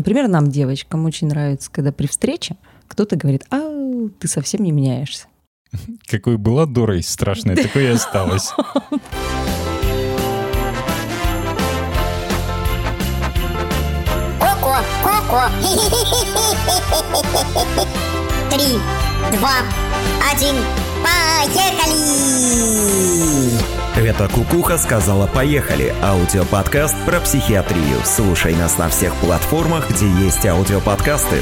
Например, нам, девочкам, очень нравится, когда при встрече кто-то говорит, а ты совсем не меняешься. Какой была дурой страшной, такой и осталась. Коко, коко. Три, два, один, поехали! Это Кукуха сказала «Поехали» – аудиоподкаст про психиатрию. Слушай нас на всех платформах, где есть аудиоподкасты.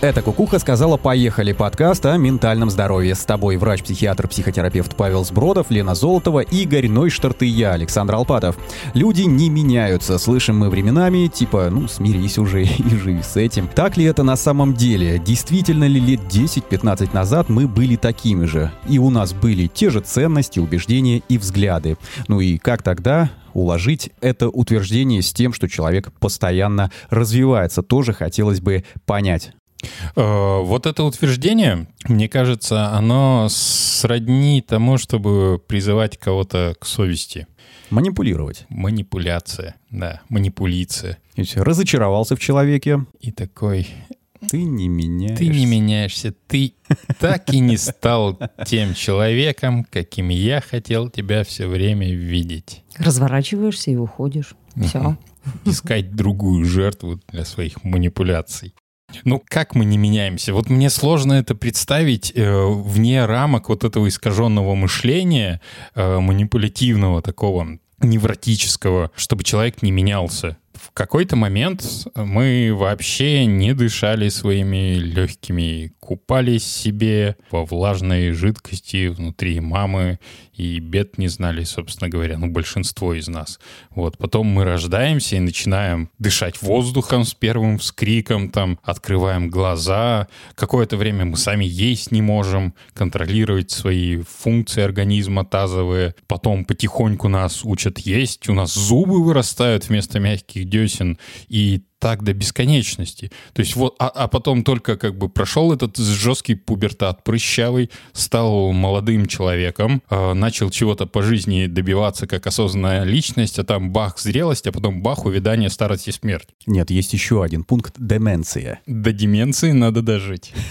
Это Кукуха сказала «Поехали» подкаст о ментальном здоровье. С тобой врач-психиатр-психотерапевт Павел Сбродов, Лена Золотова, Игорь Нойштарт и я, Александр Алпатов. Люди не меняются, слышим мы временами, типа, ну, смирись уже и живи с этим. Так ли это на самом деле? Действительно ли лет 10-15 назад мы были такими же? И у нас были те же ценности, убеждения и взгляды. Ну и как тогда уложить это утверждение с тем, что человек постоянно развивается, тоже хотелось бы понять. Э, вот это утверждение, мне кажется, оно сродни тому, чтобы призывать кого-то к совести. Манипулировать. Манипуляция, да, манипулиция. И все, разочаровался в человеке. И такой, ты не меняешься. Ты не меняешься. Ты так и не стал тем человеком, каким я хотел тебя все время видеть. Разворачиваешься и уходишь. Все. Искать другую жертву для своих манипуляций. Ну, как мы не меняемся? Вот мне сложно это представить э, вне рамок вот этого искаженного мышления, э, манипулятивного такого, невротического, чтобы человек не менялся. В какой-то момент мы вообще не дышали своими легкими, купались себе во влажной жидкости внутри мамы и бед не знали, собственно говоря, ну, большинство из нас. Вот, потом мы рождаемся и начинаем дышать воздухом с первым вскриком, там, открываем глаза. Какое-то время мы сами есть не можем, контролировать свои функции организма тазовые. Потом потихоньку нас учат есть, у нас зубы вырастают вместо мягких десен, и так до бесконечности. То есть вот, а, а потом только как бы прошел этот жесткий пубертат, прыщавый, стал молодым человеком, э, начал чего-то по жизни добиваться как осознанная личность, а там бах зрелость, а потом бах увядание, старость и смерть. Нет, есть еще один пункт — деменция. До деменции надо дожить.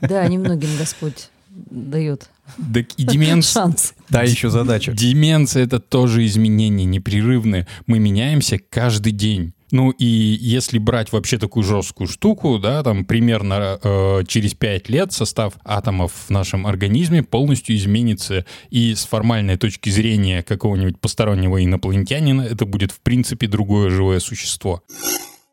Да, немногим Господь дает так и деменция... Шанс. Да, еще задача. Деменция — это тоже изменения непрерывные. Мы меняемся каждый день. Ну и если брать вообще такую жесткую штуку, да, там примерно э, через 5 лет состав атомов в нашем организме полностью изменится, и с формальной точки зрения какого-нибудь постороннего инопланетянина это будет в принципе другое живое существо.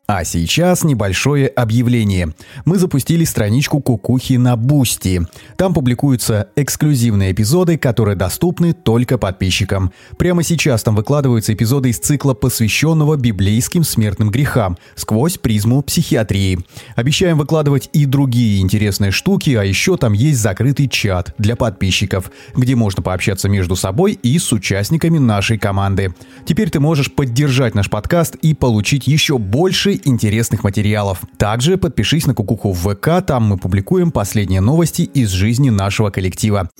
А сейчас небольшое объявление. Мы запустили страничку Кукухи на Бусти. Там публикуются эксклюзивные эпизоды, которые доступны только подписчикам. Прямо сейчас там выкладываются эпизоды из цикла, посвященного библейским смертным грехам, сквозь призму психиатрии. Обещаем выкладывать и другие интересные штуки, а еще там есть закрытый чат для подписчиков, где можно пообщаться между собой и с участниками нашей команды. Теперь ты можешь поддержать наш подкаст и получить еще больше интересных материалов. Также подпишись на Кукуху в ВК, там мы публикуем последние новости из жизни нашего коллектива.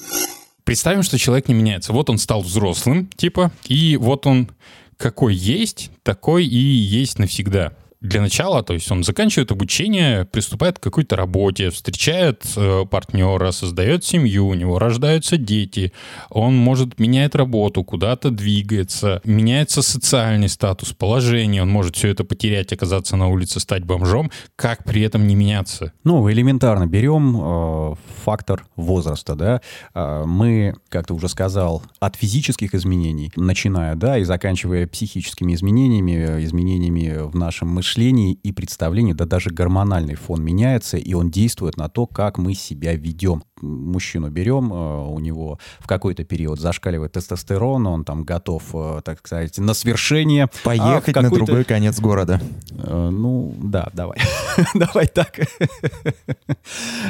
Представим, что человек не меняется. Вот он стал взрослым, типа, и вот он какой есть, такой и есть навсегда для начала, то есть он заканчивает обучение, приступает к какой-то работе, встречает э, партнера, создает семью, у него рождаются дети, он может менять работу, куда-то двигается, меняется социальный статус, положение, он может все это потерять, оказаться на улице, стать бомжом, как при этом не меняться? Ну, элементарно берем э, фактор возраста, да, э, мы, как ты уже сказал, от физических изменений, начиная, да, и заканчивая психическими изменениями, изменениями в нашем мышлении, мышлении и представлении, да даже гормональный фон меняется, и он действует на то, как мы себя ведем. Мужчину берем, э, у него в какой-то период зашкаливает тестостерон, он там готов, э, так сказать, на свершение. Поехать а на другой конец города. Э, ну, да, давай. давай так.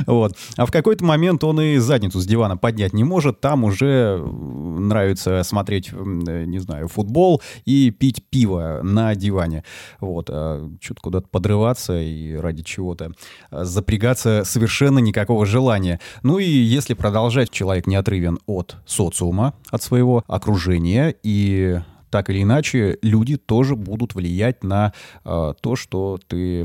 вот. А в какой-то момент он и задницу с дивана поднять не может, там уже нравится смотреть, не знаю, футбол и пить пиво на диване. Вот. А что-то куда-то подрываться и ради чего-то а, запрягаться совершенно никакого желания. Ну и если продолжать, человек не отрывен от социума, от своего окружения и так или иначе люди тоже будут влиять на э, то, что ты э,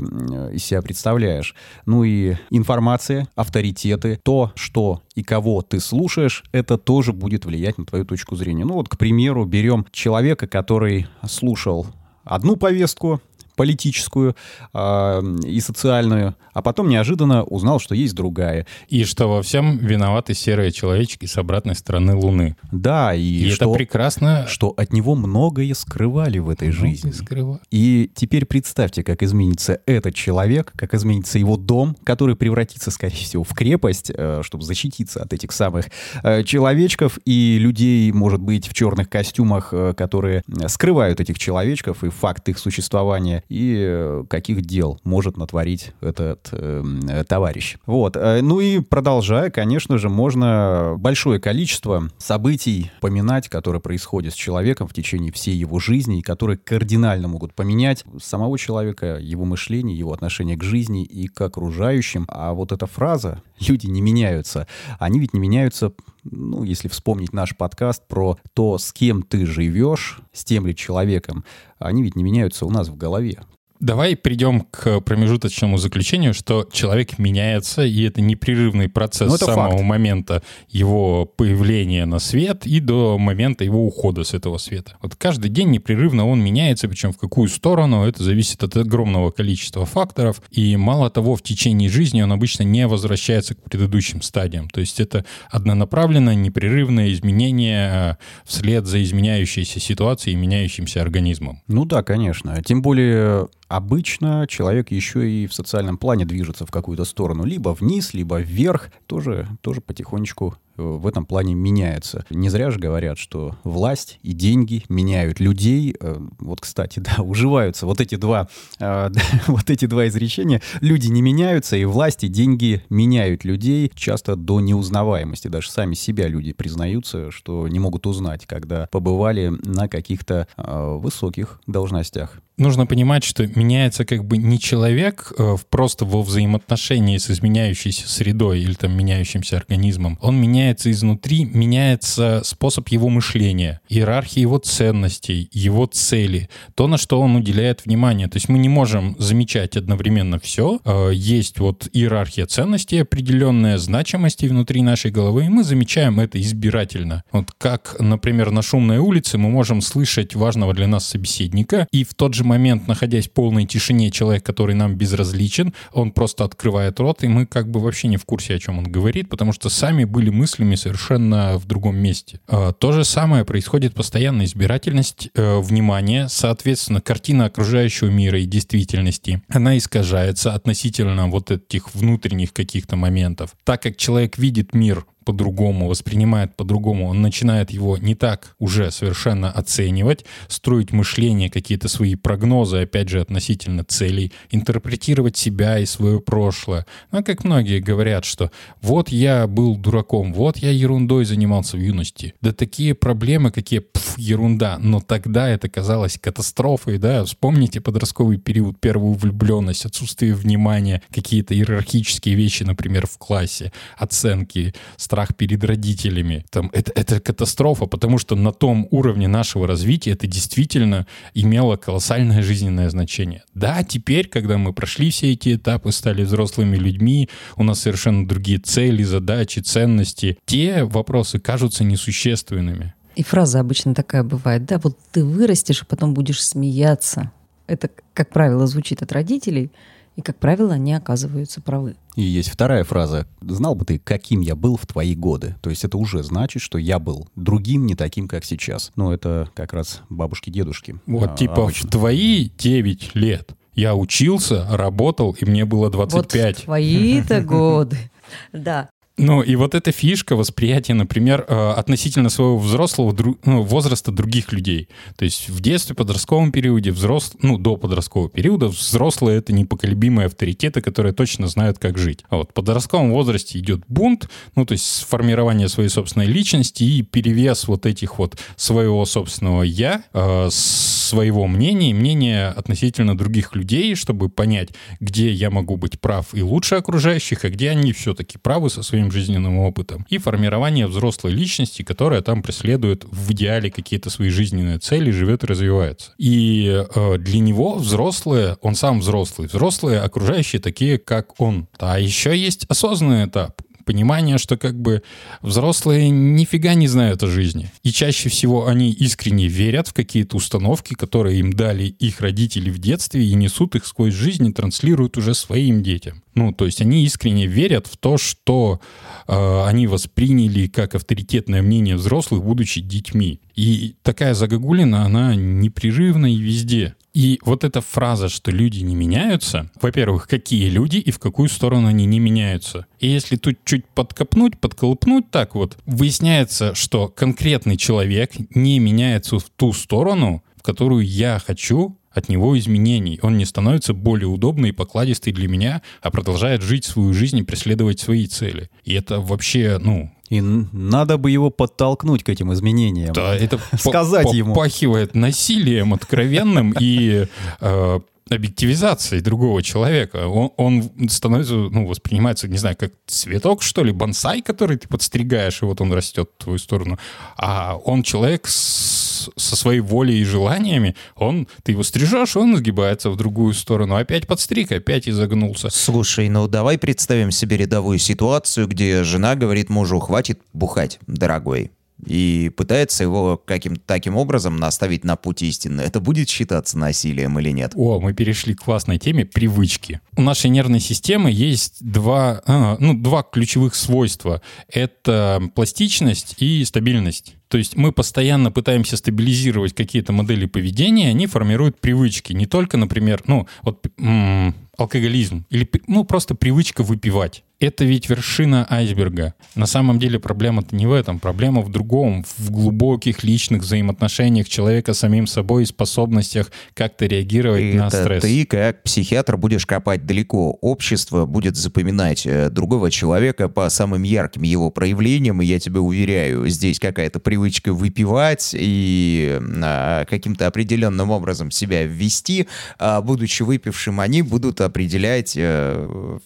из себя представляешь. Ну и информация, авторитеты, то, что и кого ты слушаешь, это тоже будет влиять на твою точку зрения. Ну вот, к примеру, берем человека, который слушал одну повестку, политическую э, и социальную, а потом неожиданно узнал, что есть другая. И что во всем виноваты серые человечки с обратной стороны Луны. Да, и, И что, это прекрасно. что от него многое скрывали в этой жизни. Скрыва- И теперь представьте, как изменится этот человек, как изменится его дом, который превратится, скорее всего, в крепость, э, чтобы защититься от этих самых э, человечков и людей, может быть, в черных костюмах, э, которые э, скрывают этих человечков и факт их существования, и э, каких дел может натворить этот э, товарищ. Вот. Э, Ну и продолжая, конечно же, можно большое количество событий поминать, которые происходят с человеком в течение всей его жизни, и которые кардинально могут поменять самого человека, его мышление, его отношение к жизни и к окружающим. А вот эта фраза «люди не меняются», они ведь не меняются ну, если вспомнить наш подкаст про то, с кем ты живешь, с тем ли человеком, они ведь не меняются у нас в голове. Давай придем к промежуточному заключению, что человек меняется, и это непрерывный процесс Ну, с это самого факт. момента его появления на свет и до момента его ухода с этого света. Вот каждый день непрерывно он меняется, причем в какую сторону, это зависит от огромного количества факторов. И мало того, в течение жизни он обычно не возвращается к предыдущим стадиям. То есть это однонаправленное, непрерывное изменение э, вслед за изменяющейся ситуацией и меняющимся организмом. Ну да, конечно. Тем более обычно человек еще и в социальном плане движется в какую-то сторону. Либо вниз, либо вверх. Тоже, тоже потихонечку в этом плане меняется. Не зря же говорят, что власть и деньги меняют людей. Э, Вот, кстати, да, уживаются вот эти два, э, вот эти два изречения. Люди не меняются, и власть и деньги меняют людей часто до неузнаваемости. Даже сами себя люди признаются, что не могут узнать, когда побывали на каких-то э, высоких должностях. нужно понимать, что меняется как бы не человек просто во взаимоотношении с изменяющейся средой или там меняющимся организмом. Он меняется изнутри, меняется способ его мышления, иерархия его ценностей, его цели, то, на что он уделяет внимание. То есть мы не можем замечать одновременно все. Э, Есть вот иерархия ценностей, определенная значимости внутри нашей головы, и мы замечаем это избирательно. Вот как, например, на шумной улице мы можем слышать важного для нас собеседника, и в тот же момент, находясь в полной тишине, человек, который нам безразличен, он просто открывает рот, и мы как бы вообще не в курсе, о чем он говорит, потому что сами были мыслями совершенно в другом месте. А, То же самое происходит постоянно. Избирательность э, внимания, соответственно, картина окружающего мира и действительности, она искажается относительно вот этих внутренних каких-то моментов. Так как человек видит мир по-другому, воспринимает по-другому, он начинает его не так уже совершенно оценивать, строить мышление, какие-то свои прогнозы, опять же, относительно целей, интерпретировать себя и свое прошлое. Ну, как многие говорят, что вот я был дураком, вот я ерундой занимался в юности. Да такие проблемы, какие пф, ерунда, но тогда это казалось катастрофой, да, вспомните подростковый период, первую влюбленность, отсутствие внимания, какие-то иерархические вещи, например, в классе, оценки, страх перед родителями. Там, это, это катастрофа, потому что на том уровне нашего развития это действительно имело колоссальное жизненное значение. Да, теперь, когда мы прошли все эти этапы, стали взрослыми людьми, у нас совершенно другие цели, задачи, ценности, те вопросы кажутся несущественными. И фраза обычно такая бывает, да, вот ты вырастешь, и потом будешь смеяться. Это, как правило, звучит от родителей, и, как правило, они оказываются правы. И есть вторая фраза. «Знал бы ты, каким я был в твои годы». То есть это уже значит, что я был другим, не таким, как сейчас. Ну, это как раз бабушки-дедушки. Вот а, типа обычно. в твои 9 лет я учился, работал, и мне было 25. Вот в твои-то годы. Да. Ну, и вот эта фишка восприятия, например, э, относительно своего взрослого ну, возраста других людей. То есть в детстве, подростковом периоде, взрос... ну, до подросткового периода, взрослые — это непоколебимые авторитеты, которые точно знают, как жить. А вот в подростковом возрасте идет бунт, ну, то есть сформирование своей собственной личности и перевес вот этих вот своего собственного «я», э, своего мнения мнения относительно других людей, чтобы понять, где я могу быть прав и лучше окружающих, а где они все-таки правы со своими своим жизненным опытом, и формирование взрослой личности, которая там преследует в идеале какие-то свои жизненные цели, живет и развивается. И э, для него взрослые, он сам взрослый, взрослые окружающие такие, как он. А еще есть осознанный этап понимание, что как бы взрослые нифига не знают о жизни. И чаще всего они искренне верят в какие-то установки, которые им дали их родители в детстве и несут их сквозь жизнь и транслируют уже своим детям. Ну, то есть они искренне верят в то, что э, они восприняли как авторитетное мнение взрослых, будучи детьми. И такая загогулина, она непрерывна и везде. И вот эта фраза, что люди не меняются, во-первых, какие люди и в какую сторону они не меняются. И если тут чуть подкопнуть, подколупнуть так вот, выясняется, что конкретный человек не меняется в ту сторону, в которую я хочу от него изменений. Он не становится более удобный и покладистый для меня, а продолжает жить свою жизнь и преследовать свои цели. И это вообще, ну, И надо бы его подтолкнуть к этим изменениям. Да, это Сказать ему. попахивает насилием откровенным и э, объективизацией другого человека. Он, он становится, ну, воспринимается, не знаю, как цветок, что ли, бонсай, который ты подстригаешь, и вот он растет в твою сторону. А он человек с- со своей волей и желаниями, он, ты его стрижешь, он изгибается в другую сторону. Опять подстриг, опять изогнулся. Слушай, ну давай представим себе рядовую ситуацию, где жена говорит мужу, хватит бухать, дорогой. И пытается его каким-то таким образом наставить на путь истины. Это будет считаться насилием или нет? О, мы перешли к классной теме привычки. У нашей нервной системы есть два, а, ну, два ключевых свойства. Это пластичность и стабильность. То есть мы постоянно пытаемся стабилизировать какие-то модели поведения, они формируют привычки. Не только, например, ну, вот м, алкоголизм или ну, просто привычка выпивать. Это ведь вершина айсберга. На самом деле проблема-то не в этом. Проблема в другом, в глубоких личных взаимоотношениях человека с самим собой и способностях как-то реагировать на Это стресс. ты, как психиатр, будешь копать далеко. Общество будет запоминать э, другого человека по самым ярким его проявлениям, и я тебе уверяю, здесь какая-то привычка выпивать и а, каким-то определенным образом себя ввести, а, будучи выпившим, они будут определять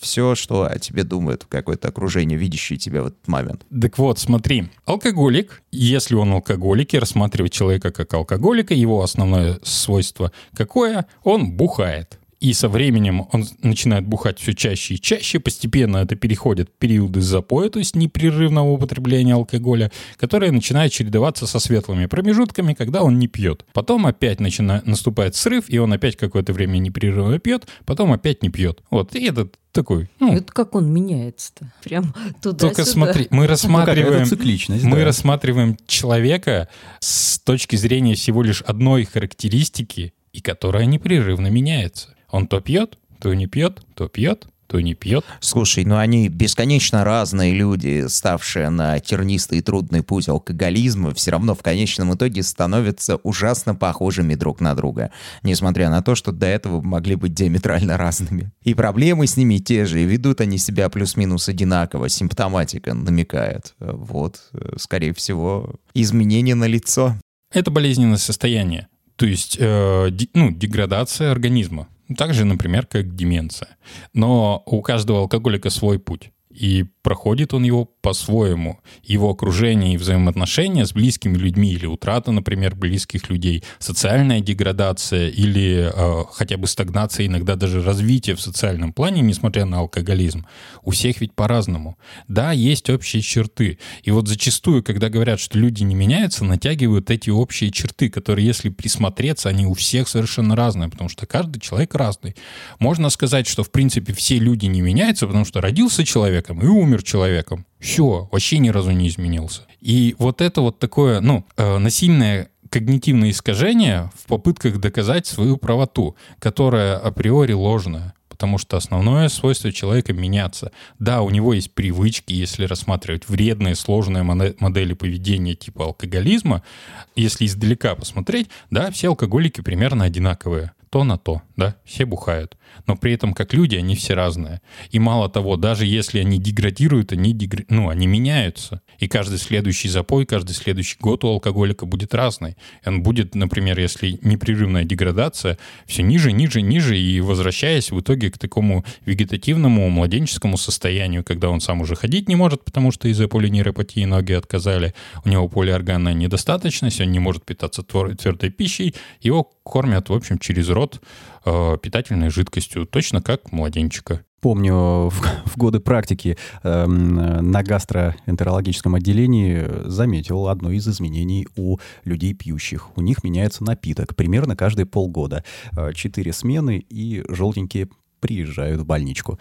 все, что о тебе думает какое-то окружение, видящее тебя в этот момент. Так вот, смотри, алкоголик, если он алкоголик, и рассматривать человека как алкоголика, его основное свойство какое? Он бухает. И со временем он начинает бухать все чаще и чаще, постепенно это переходит в периоды запоя, то есть непрерывного употребления алкоголя, которые начинают чередоваться со светлыми промежутками, когда он не пьет. Потом опять начинает, наступает срыв, и он опять какое-то время непрерывно пьет, потом опять не пьет. Вот, и это такой, ну, Это как он меняется-то? Прям туда только смотри, мы рассматриваем, Какая-то цикличность, мы да. рассматриваем человека с точки зрения всего лишь одной характеристики, и которая непрерывно меняется. Он то пьет, то не пьет, то пьет, то не пьет. Слушай, ну они бесконечно разные люди, ставшие на тернистый и трудный путь алкоголизма, все равно в конечном итоге становятся ужасно похожими друг на друга, несмотря на то, что до этого могли быть диаметрально разными. И проблемы с ними те же, и ведут они себя плюс-минус одинаково, симптоматика намекает. Вот, скорее всего, изменение на лицо. Это болезненное состояние, то есть э, ну, деградация организма. Так же, например, как деменция. Но у каждого алкоголика свой путь. И проходит он его по-своему. Его окружение и взаимоотношения с близкими людьми или утрата, например, близких людей, социальная деградация или э, хотя бы стагнация, иногда даже развитие в социальном плане, несмотря на алкоголизм, у всех ведь по-разному. Да, есть общие черты. И вот зачастую, когда говорят, что люди не меняются, натягивают эти общие черты, которые, если присмотреться, они у всех совершенно разные, потому что каждый человек разный. Можно сказать, что в принципе все люди не меняются, потому что родился человеком и умер человеком. Все, вообще ни разу не изменился. И вот это вот такое, ну, э, насильное когнитивное искажение в попытках доказать свою правоту, которая априори ложная. Потому что основное свойство человека меняться. Да, у него есть привычки, если рассматривать вредные, сложные модели поведения типа алкоголизма. Если издалека посмотреть, да, все алкоголики примерно одинаковые. То на то, да, все бухают. Но при этом, как люди, они все разные. И мало того, даже если они деградируют, они, дегр... ну, они меняются. И каждый следующий запой, каждый следующий год у алкоголика будет разный. Он будет, например, если непрерывная деградация, все ниже, ниже, ниже, и возвращаясь в итоге к такому вегетативному, младенческому состоянию, когда он сам уже ходить не может, потому что из-за полинейропатии ноги отказали, у него полиорганная недостаточность, он не может питаться твердой пищей, его кормят, в общем, через рот э, питательной жидкостью, точно как младенчика. Помню, в, в годы практики э, на гастроэнтерологическом отделении заметил одно из изменений у людей пьющих. У них меняется напиток примерно каждые полгода. Э, четыре смены, и желтенькие приезжают в больничку.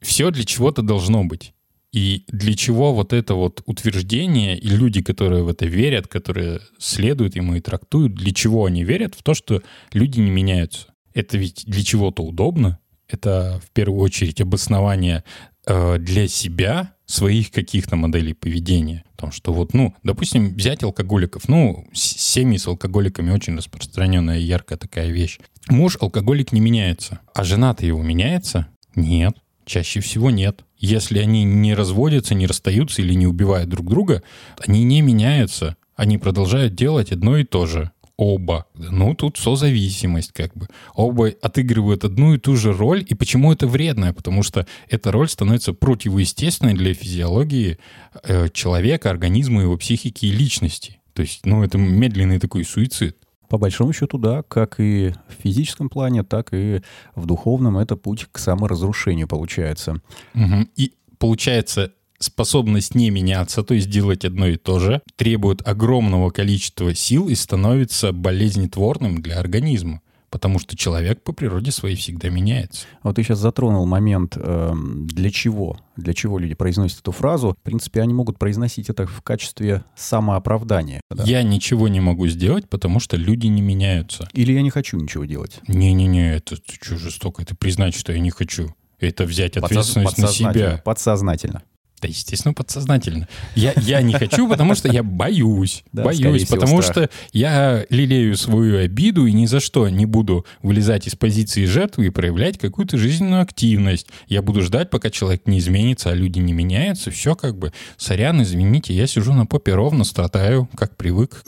Все для чего-то должно быть. И для чего вот это вот утверждение, и люди, которые в это верят, которые следуют ему и трактуют, для чего они верят? В то, что люди не меняются. Это ведь для чего-то удобно. Это в первую очередь обоснование э, для себя своих каких-то моделей поведения. Потому что вот, ну, допустим, взять алкоголиков. Ну, семьи с алкоголиками очень распространенная яркая такая вещь. Муж алкоголик не меняется, а жена-то его меняется? Нет. Чаще всего нет. Если они не разводятся, не расстаются или не убивают друг друга, они не меняются. Они продолжают делать одно и то же. Оба. Ну, тут созависимость как бы. Оба отыгрывают одну и ту же роль. И почему это вредно? Потому что эта роль становится противоестественной для физиологии э, человека, организма, его психики и личности. То есть, ну, это медленный такой суицид. По большому счету, да, как и в физическом плане, так и в духовном это путь к саморазрушению получается. Угу. И получается, способность не меняться, то есть делать одно и то же, требует огромного количества сил и становится болезнетворным для организма потому что человек по природе своей всегда меняется. Вот ты сейчас затронул момент, э, для чего, для чего люди произносят эту фразу. В принципе, они могут произносить это в качестве самооправдания. Да? Я ничего не могу сделать, потому что люди не меняются. Или я не хочу ничего делать. Не-не-не, это что жестоко, это признать, что я не хочу. Это взять ответственность на себя. Подсознательно. Да, естественно, подсознательно. Я, я не хочу, потому что я боюсь. Да, боюсь, потому страх. что я лелею свою обиду и ни за что не буду вылезать из позиции жертвы и проявлять какую-то жизненную активность. Я буду ждать, пока человек не изменится, а люди не меняются. Все как бы, сорян, извините, я сижу на попе ровно, страдаю, как привык.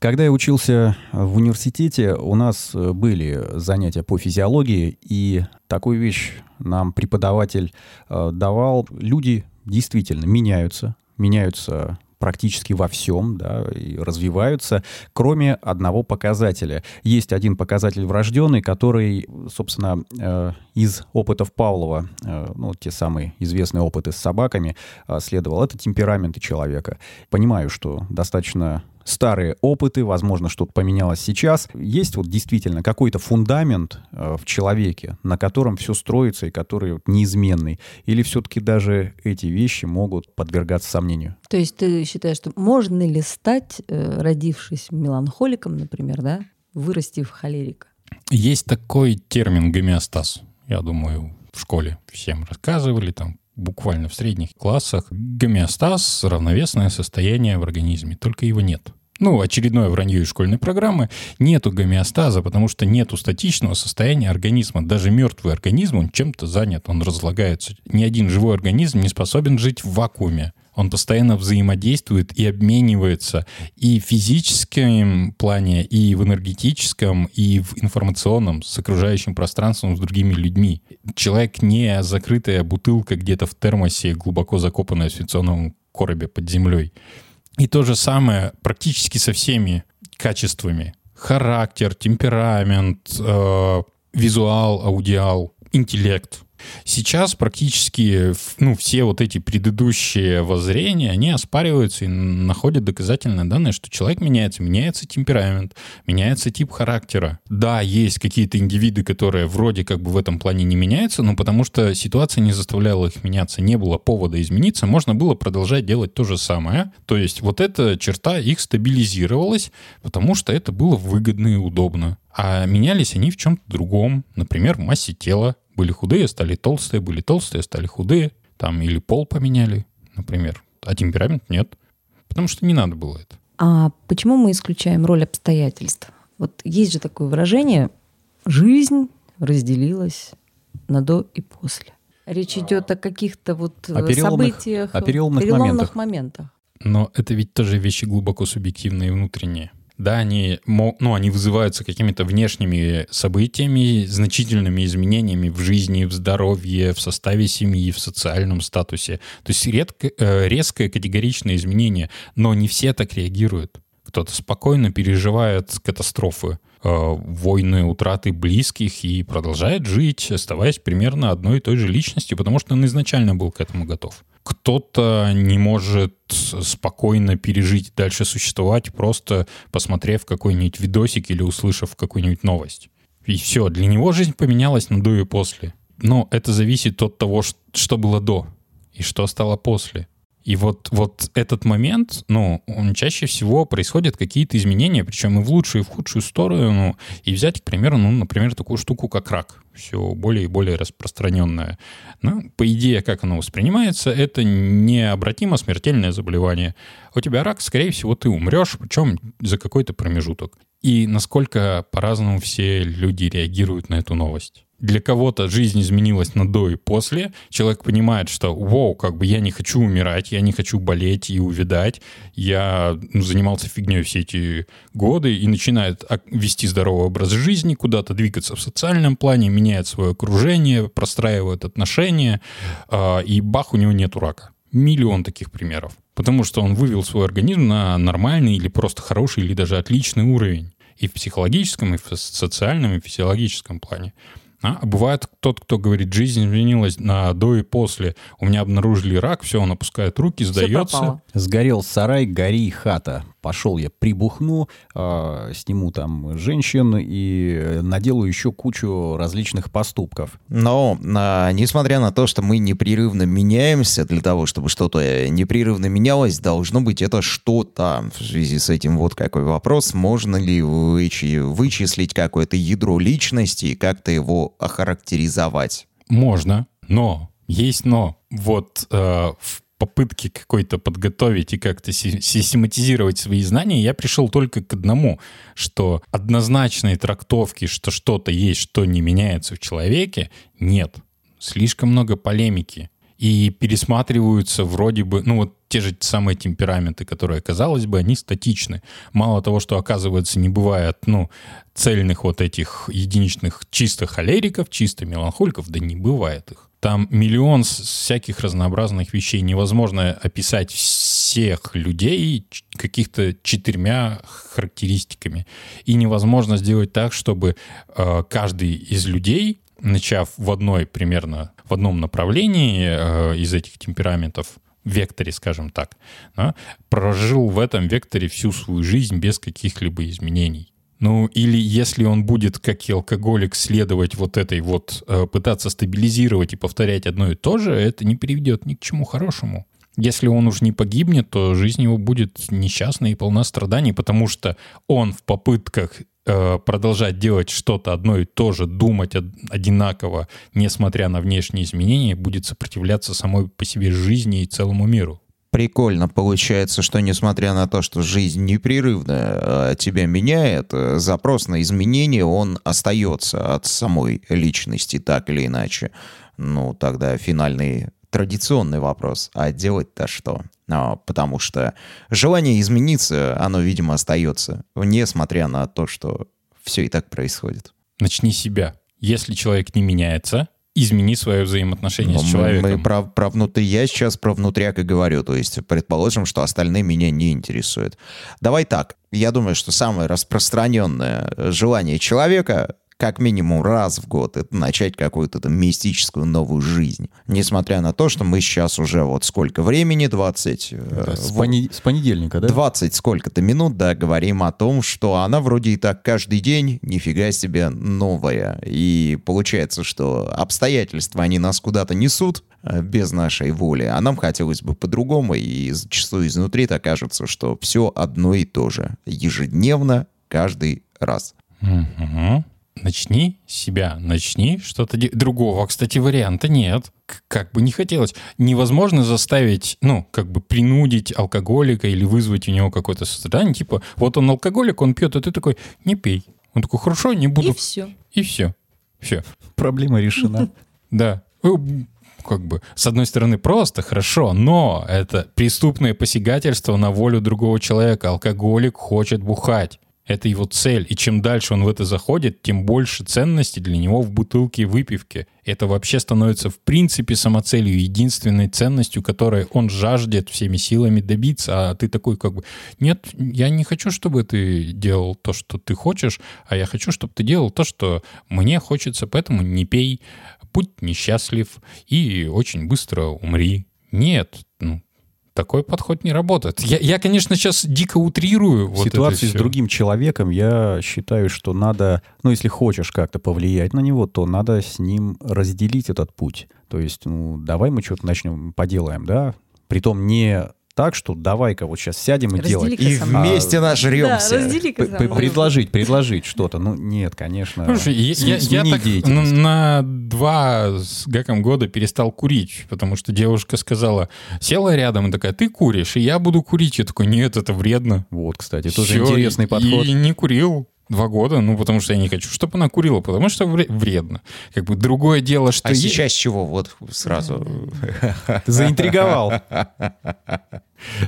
Когда я учился в университете, у нас были занятия по физиологии, и такую вещь нам преподаватель э, давал. Люди действительно меняются, меняются практически во всем, да, и развиваются, кроме одного показателя. Есть один показатель врожденный, который, собственно, э, из опытов Павлова, э, ну, те самые известные опыты с собаками, э, следовал. Это темпераменты человека. Понимаю, что достаточно старые опыты, возможно, что-то поменялось сейчас. Есть вот действительно какой-то фундамент э, в человеке, на котором все строится и который вот неизменный? Или все-таки даже эти вещи могут подвергаться сомнению? То есть ты считаешь, что можно ли стать, э, родившись меланхоликом, например, да, вырастив холерика? Есть такой термин гомеостаз. Я думаю, в школе всем рассказывали, там буквально в средних классах. Гомеостаз — равновесное состояние в организме, только его нет ну, очередное вранье из школьной программы, нету гомеостаза, потому что нету статичного состояния организма. Даже мертвый организм, он чем-то занят, он разлагается. Ни один живой организм не способен жить в вакууме. Он постоянно взаимодействует и обменивается и в физическом плане, и в энергетическом, и в информационном с окружающим пространством, с другими людьми. Человек не закрытая бутылка где-то в термосе, глубоко закопанная в свинцовом коробе под землей. И то же самое практически со всеми качествами. Характер, темперамент, э, визуал, аудиал, интеллект. Сейчас практически ну, все вот эти предыдущие воззрения, они оспариваются и находят доказательные данные, что человек меняется, меняется темперамент, меняется тип характера. Да, есть какие-то индивиды, которые вроде как бы в этом плане не меняются, но потому что ситуация не заставляла их меняться, не было повода измениться, можно было продолжать делать то же самое. То есть вот эта черта их стабилизировалась, потому что это было выгодно и удобно. А менялись они в чем-то другом, например, в массе тела, были худые, стали толстые, были толстые, стали худые. Там или пол поменяли, например. А темперамент нет. Потому что не надо было это. А почему мы исключаем роль обстоятельств? Вот есть же такое выражение жизнь разделилась на до и после. Речь идет о каких-то вот О э, переломных- событиях, о переломных переломных моментах. моментах. Но это ведь тоже вещи глубоко субъективные и внутренние. Да, они, ну, они вызываются какими-то внешними событиями, значительными изменениями в жизни, в здоровье, в составе семьи, в социальном статусе. То есть редко, э, резкое категоричное изменение, но не все так реагируют. Кто-то спокойно переживает катастрофы, э, войны, утраты близких и продолжает жить, оставаясь примерно одной и той же личностью, потому что он изначально был к этому готов. Кто-то не может спокойно пережить дальше существовать, просто посмотрев какой-нибудь видосик или услышав какую-нибудь новость. И все, для него жизнь поменялась на до и после. Но это зависит от того, что было до и что стало после. И вот, вот этот момент, ну, он чаще всего происходят какие-то изменения, причем и в лучшую, и в худшую сторону. И взять, к примеру, ну, например, такую штуку, как рак. Все более и более распространенное. Ну, по идее, как оно воспринимается, это необратимо смертельное заболевание. У тебя рак, скорее всего, ты умрешь, причем за какой-то промежуток. И насколько по-разному все люди реагируют на эту новость. Для кого-то жизнь изменилась на до и после. Человек понимает, что, вау, как бы я не хочу умирать, я не хочу болеть и увядать. Я ну, занимался фигней все эти годы и начинает вести здоровый образ жизни, куда-то двигаться в социальном плане, меняет свое окружение, простраивает отношения, а, и бах, у него нету рака. Миллион таких примеров. Потому что он вывел свой организм на нормальный или просто хороший, или даже отличный уровень. И в психологическом, и в социальном, и в физиологическом плане. А бывает тот, кто говорит, жизнь изменилась на до и после. У меня обнаружили рак, все, он опускает руки, сдается. пропало. Сгорел сарай, гори хата. Пошел я прибухну, э, сниму там женщин и э, наделаю еще кучу различных поступков. Но, а, несмотря на то, что мы непрерывно меняемся, для того, чтобы что-то э, непрерывно менялось, должно быть это что-то. В связи с этим вот какой вопрос. Можно ли вычи- вычислить какое-то ядро личности и как-то его охарактеризовать? Можно, но есть но. Вот э, в попытке какой-то подготовить и как-то си- систематизировать свои знания, я пришел только к одному, что однозначной трактовки, что что-то есть, что не меняется в человеке, нет. Слишком много полемики. И пересматриваются вроде бы, ну вот те же самые темпераменты, которые, казалось бы, они статичны. Мало того, что, оказывается, не бывает, ну, цельных вот этих единичных чисто холериков, чисто меланхоликов, да не бывает их. Там миллион всяких разнообразных вещей. Невозможно описать всех людей каких-то четырьмя характеристиками. И невозможно сделать так, чтобы э, каждый из людей, начав в одной примерно, в одном направлении э, из этих темпераментов, векторе, скажем так, да, прожил в этом векторе всю свою жизнь без каких-либо изменений. Ну, или если он будет, как и алкоголик, следовать вот этой вот, э, пытаться стабилизировать и повторять одно и то же, это не приведет ни к чему хорошему. Если он уж не погибнет, то жизнь его будет несчастной и полна страданий, потому что он в попытках продолжать делать что-то одно и то же, думать од- одинаково, несмотря на внешние изменения, будет сопротивляться самой по себе жизни и целому миру. Прикольно получается, что несмотря на то, что жизнь непрерывно э, тебя меняет, э, запрос на изменения, он остается от самой личности так или иначе. Ну, тогда финальный традиционный вопрос. А делать-то что? А, потому что желание измениться, оно, видимо, остается, несмотря на то, что все и так происходит. Начни себя. Если человек не меняется, измени свое взаимоотношение Но с мы- человеком. Мы, про, про внутри, я сейчас про внутряк и говорю, то есть предположим, что остальные меня не интересуют. Давай так, я думаю, что самое распространенное желание человека как минимум раз в год это начать какую-то там мистическую новую жизнь. Несмотря на то, что мы сейчас уже вот сколько времени, 20... э, С, вот- пони- с понедельника, да? 20 сколько-то минут, да, говорим о том, что она вроде и так каждый день, нифига себе, новая. И получается, что обстоятельства, они нас куда-то несут э, без нашей воли, а нам хотелось бы по-другому, и зачастую изнутри так кажется, что все одно и то же. Ежедневно, каждый раз. Мгм. Начни себя, начни что-то де- другого. Кстати, варианта нет. К- Как бы не хотелось. Невозможно заставить, ну, как бы принудить алкоголика или вызвать у него какое-то состояние. Типа, вот он алкоголик, он пьет, а ты такой, не пей. Он такой, хорошо, не буду. И все. И все. Все. Проблема решена. Да. Ну, Как бы, с одной стороны, просто хорошо, но это преступное посягательство на волю другого человека. Алкоголик хочет бухать. Это его цель. И чем дальше он в это заходит, тем больше ценности для него в бутылке и выпивке. Это вообще становится в принципе самоцелью, единственной ценностью, которой он жаждет всеми силами добиться. А ты такой как бы, нет, я не хочу, чтобы ты делал то, что ты хочешь, а я хочу, чтобы ты делал то, что мне хочется, поэтому не пей, будь несчастлив и очень быстро умри. Нет, такой подход не работает. Я, я конечно, сейчас дико утрирую. В вот ситуации с другим человеком я считаю, что надо, ну, если хочешь как-то повлиять на него, то надо с ним разделить этот путь. То есть, ну, давай мы что-то начнем, поделаем, да? Притом не так, что давай-ка вот сейчас сядем и делать. Раздели-ка И мной. вместе нажремся. Да. Предложить, предложить что-то. Ну, нет, конечно. Слушай, я, я- так на два с гаком года перестал курить, потому что девушка сказала, села рядом и такая, ты куришь, и я буду курить. Я такой, нет, это вредно. Вот, кстати, тоже Всё, интересный подход. И не курил два года, ну, потому что я не хочу, чтобы она курила, потому что вре- вредно. Как бы другое дело, что... А е- сейчас чего? Вот сразу. Заинтриговал.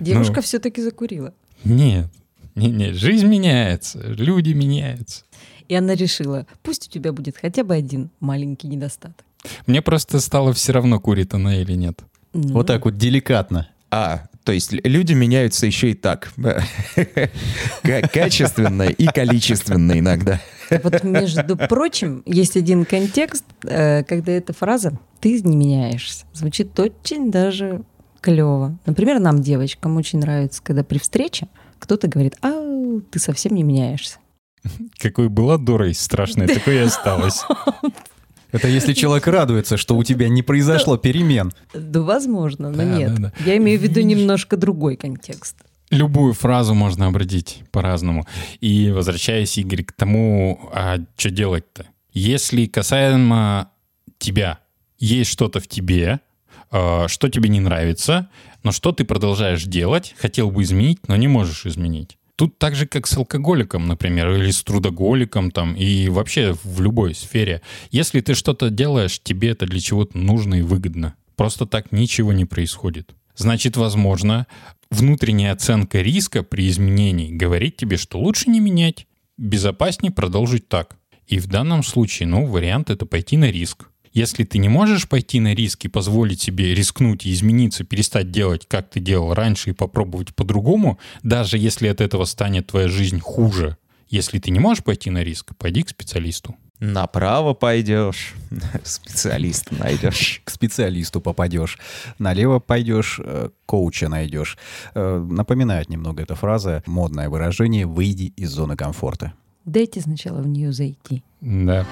Девушка все-таки закурила. Нет, не, не, жизнь меняется, люди меняются. И она решила, пусть у тебя будет хотя бы один маленький недостаток. Мне просто стало все равно, курит она или нет. Ну, Вот так вот деликатно. А, то есть люди меняются еще и так. Ка- Качественно и количественно иногда. Вот, между прочим, есть один контекст, э, когда эта фраза «ты не меняешься» звучит очень даже клево. Например, нам, девочкам, очень нравится, когда при встрече кто-то говорит «а, ты совсем не меняешься». Какой была дурой страшной, такой и осталась. Это если человек радуется, что у тебя не произошло перемен. Да, возможно, но Да, нет. да, да. Я имею в виду немножко другой контекст. Любую фразу можно обратить по-разному. И возвращаясь, Игорь, к тому, а что делать-то? Если касаемо тебя, есть что-то в тебе, э, что тебе не нравится, но что ты продолжаешь делать, хотел бы изменить, но не можешь изменить. Тут так же, как с алкоголиком, например, или с трудоголиком, там, и вообще в любой сфере. Если ты что-то делаешь, тебе это для чего-то нужно и выгодно. Просто так ничего не происходит. Значит, возможно, внутренняя оценка риска при изменении говорит тебе, что лучше не менять, безопаснее продолжить так. И в данном случае, ну, вариант это пойти на риск. Если ты не можешь пойти на риск и позволить себе рискнуть и измениться, перестать делать, как ты делал раньше, и попробовать по-другому, даже если от этого станет твоя жизнь хуже, если ты не можешь пойти на риск, пойди к специалисту. Направо пойдешь, специалиста найдешь. К специалисту попадешь. Налево пойдешь, э, коуча найдешь. Э, Напоминает немного эта фраза, модное выражение «выйди из зоны комфорта». Дайте сначала в нее зайти. Да.